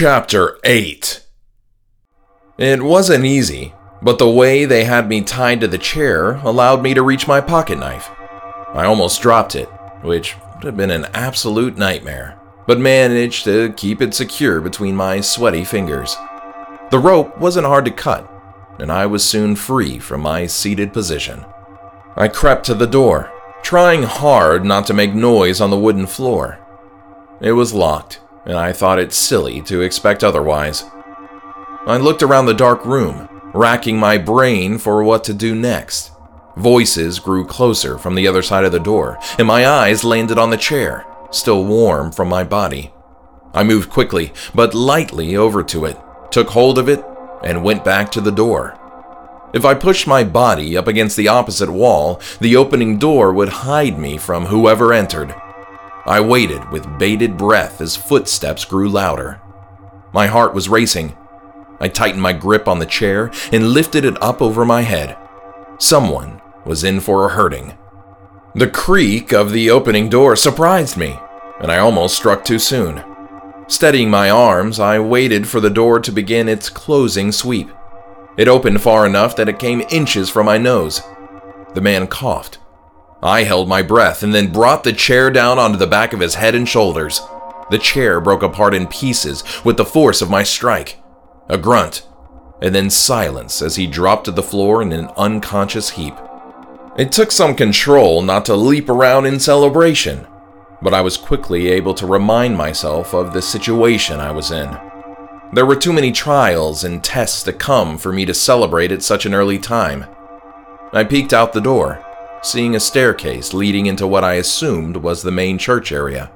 Chapter 8 It wasn't easy, but the way they had me tied to the chair allowed me to reach my pocket knife. I almost dropped it, which would have been an absolute nightmare, but managed to keep it secure between my sweaty fingers. The rope wasn't hard to cut, and I was soon free from my seated position. I crept to the door, trying hard not to make noise on the wooden floor. It was locked, and I thought it silly to expect otherwise. I looked around the dark room, racking my brain for what to do next. Voices grew closer from the other side of the door, and my eyes landed on the chair, still warm from my body. I moved quickly, but lightly over to it, took hold of it, and went back to the door. If I pushed my body up against the opposite wall, the opening door would hide me from whoever entered. I waited with bated breath as footsteps grew louder. My heart was racing. I tightened my grip on the chair and lifted it up over my head. Someone was in for a hurting. The creak of the opening door surprised me, and I almost struck too soon. Steadying my arms, I waited for the door to begin its closing sweep. It opened far enough that it came inches from my nose. The man coughed. I held my breath and then brought the chair down onto the back of his head and shoulders. The chair broke apart in pieces with the force of my strike. A grunt, and then silence as he dropped to the floor in an unconscious heap. It took some control not to leap around in celebration, but I was quickly able to remind myself of the situation I was in. There were too many trials and tests to come for me to celebrate at such an early time. I peeked out the door, seeing a staircase leading into what I assumed was the main church area.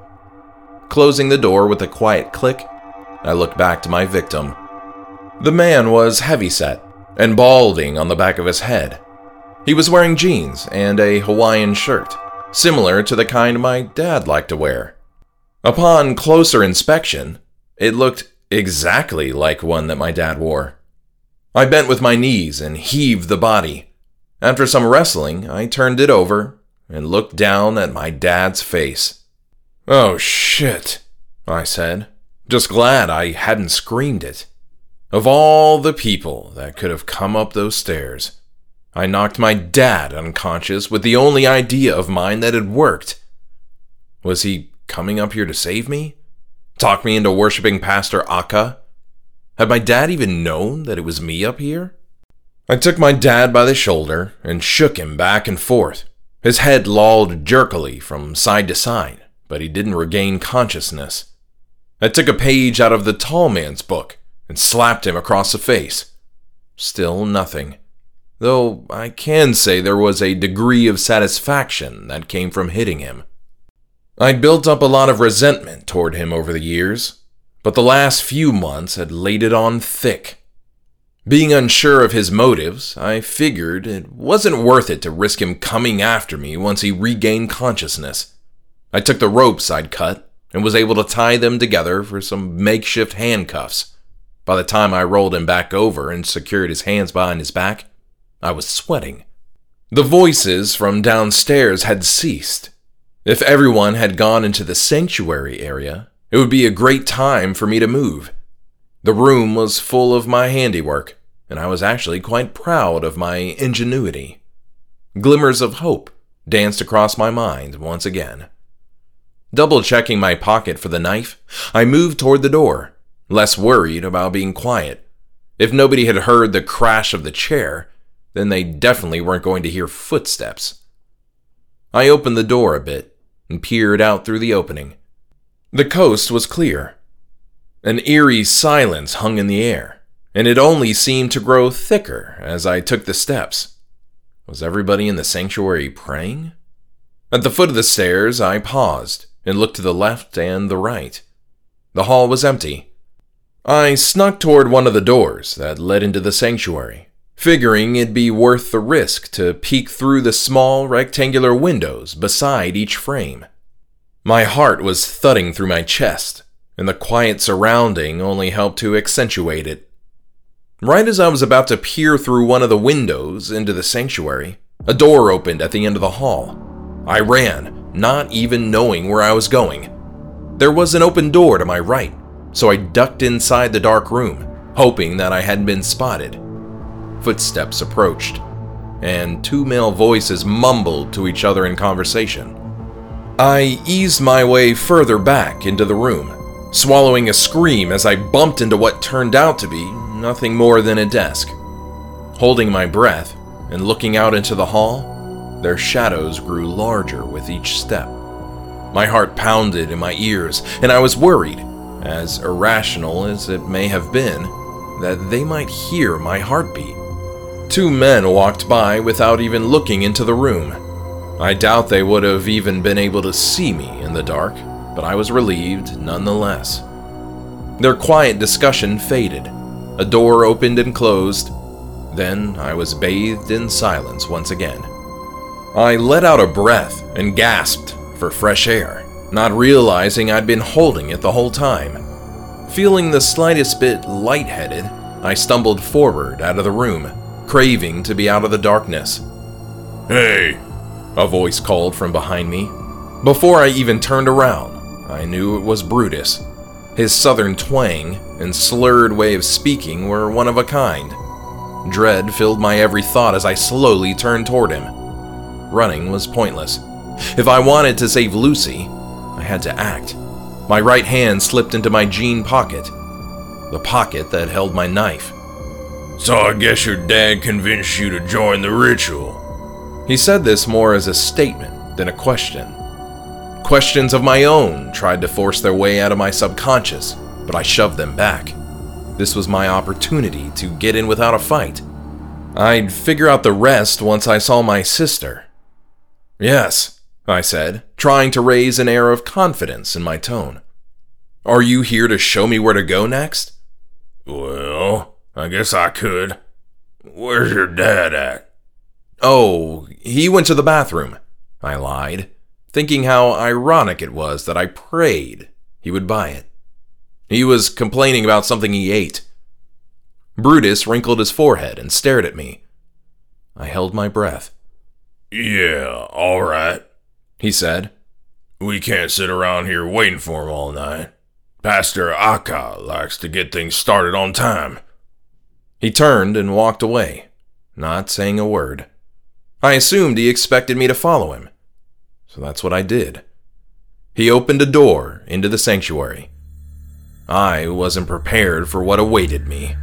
Closing the door with a quiet click, I looked back to my victim. The man was heavyset and balding on the back of his head. He was wearing jeans and a Hawaiian shirt similar to the kind my dad liked to wear. Upon closer inspection, it looked exactly like one that my dad wore. I bent with my knees and heaved the body. After some wrestling, I turned it over and looked down at my dad's face. Oh shit, I said, just glad I hadn't screamed it. Of all the people that could have come up those stairs, I knocked my dad unconscious with the only idea of mine that had worked. Was he coming up here to save me? Talk me into worshiping Pastor Aka? Had my dad even known that it was me up here? I took my dad by the shoulder and shook him back and forth. His head lolled jerkily from side to side, but he didn't regain consciousness. I took a page out of the tall man's book and slapped him across the face. Still nothing though I can say there was a degree of satisfaction that came from hitting him. I'd built up a lot of resentment toward him over the years, but the last few months had laid it on thick. Being unsure of his motives, I figured it wasn't worth it to risk him coming after me once he regained consciousness. I took the ropes I'd cut and was able to tie them together for some makeshift handcuffs. By the time I rolled him back over and secured his hands behind his back, I was sweating. The voices from downstairs had ceased. If everyone had gone into the sanctuary area, it would be a great time for me to move. The room was full of my handiwork, and I was actually quite proud of my ingenuity. Glimmers of hope danced across my mind once again. Double checking my pocket for the knife, I moved toward the door, less worried about being quiet. If nobody had heard the crash of the chair, then they definitely weren't going to hear footsteps. I opened the door a bit and peered out through the opening. The coast was clear. An eerie silence hung in the air, and it only seemed to grow thicker as I took the steps. Was everybody in the sanctuary praying? At the foot of the stairs, I paused and looked to the left and the right. The hall was empty. I snuck toward one of the doors that led into the sanctuary figuring it'd be worth the risk to peek through the small rectangular windows beside each frame. My heart was thudding through my chest, and the quiet surrounding only helped to accentuate it. Right as I was about to peer through one of the windows into the sanctuary, a door opened at the end of the hall. I ran, not even knowing where I was going. There was an open door to my right, so I ducked inside the dark room, hoping that I hadn't been spotted. Footsteps approached, and two male voices mumbled to each other in conversation. I eased my way further back into the room, swallowing a scream as I bumped into what turned out to be nothing more than a desk. Holding my breath and looking out into the hall, their shadows grew larger with each step. My heart pounded in my ears, and I was worried, as irrational as it may have been, that they might hear my heartbeat. Two men walked by without even looking into the room. I doubt they would have even been able to see me in the dark, but I was relieved nonetheless. Their quiet discussion faded. A door opened and closed. Then I was bathed in silence once again. I let out a breath and gasped for fresh air, not realizing I'd been holding it the whole time. Feeling the slightest bit lightheaded, I stumbled forward out of the room, craving to be out of the darkness. Hey, a voice called from behind me. Before I even turned around, I knew it was Brutus. His southern twang and slurred way of speaking were one of a kind. Dread filled my every thought as I slowly turned toward him. Running was pointless. If I wanted to save Lucy, I had to act. My right hand slipped into my jean pocket, the pocket that held my knife. So I guess your dad convinced you to join the ritual. He said this more as a statement than a question. Questions of my own tried to force their way out of my subconscious, but I shoved them back. This was my opportunity to get in without a fight. I'd figure out the rest once I saw my sister. Yes, I said, trying to raise an air of confidence in my tone. Are you here to show me where to go next? Well, I guess I could. Where's your dad at? Oh, he went to the bathroom. I lied, thinking how ironic it was that I prayed he would buy it. He was complaining about something he ate. Brutus wrinkled his forehead and stared at me. I held my breath. Yeah, all right, he said. We can't sit around here waiting for him all night. Pastor Aka likes to get things started on time. He turned and walked away, not saying a word. I assumed he expected me to follow him, so that's what I did. He opened a door into the sanctuary. I wasn't prepared for what awaited me.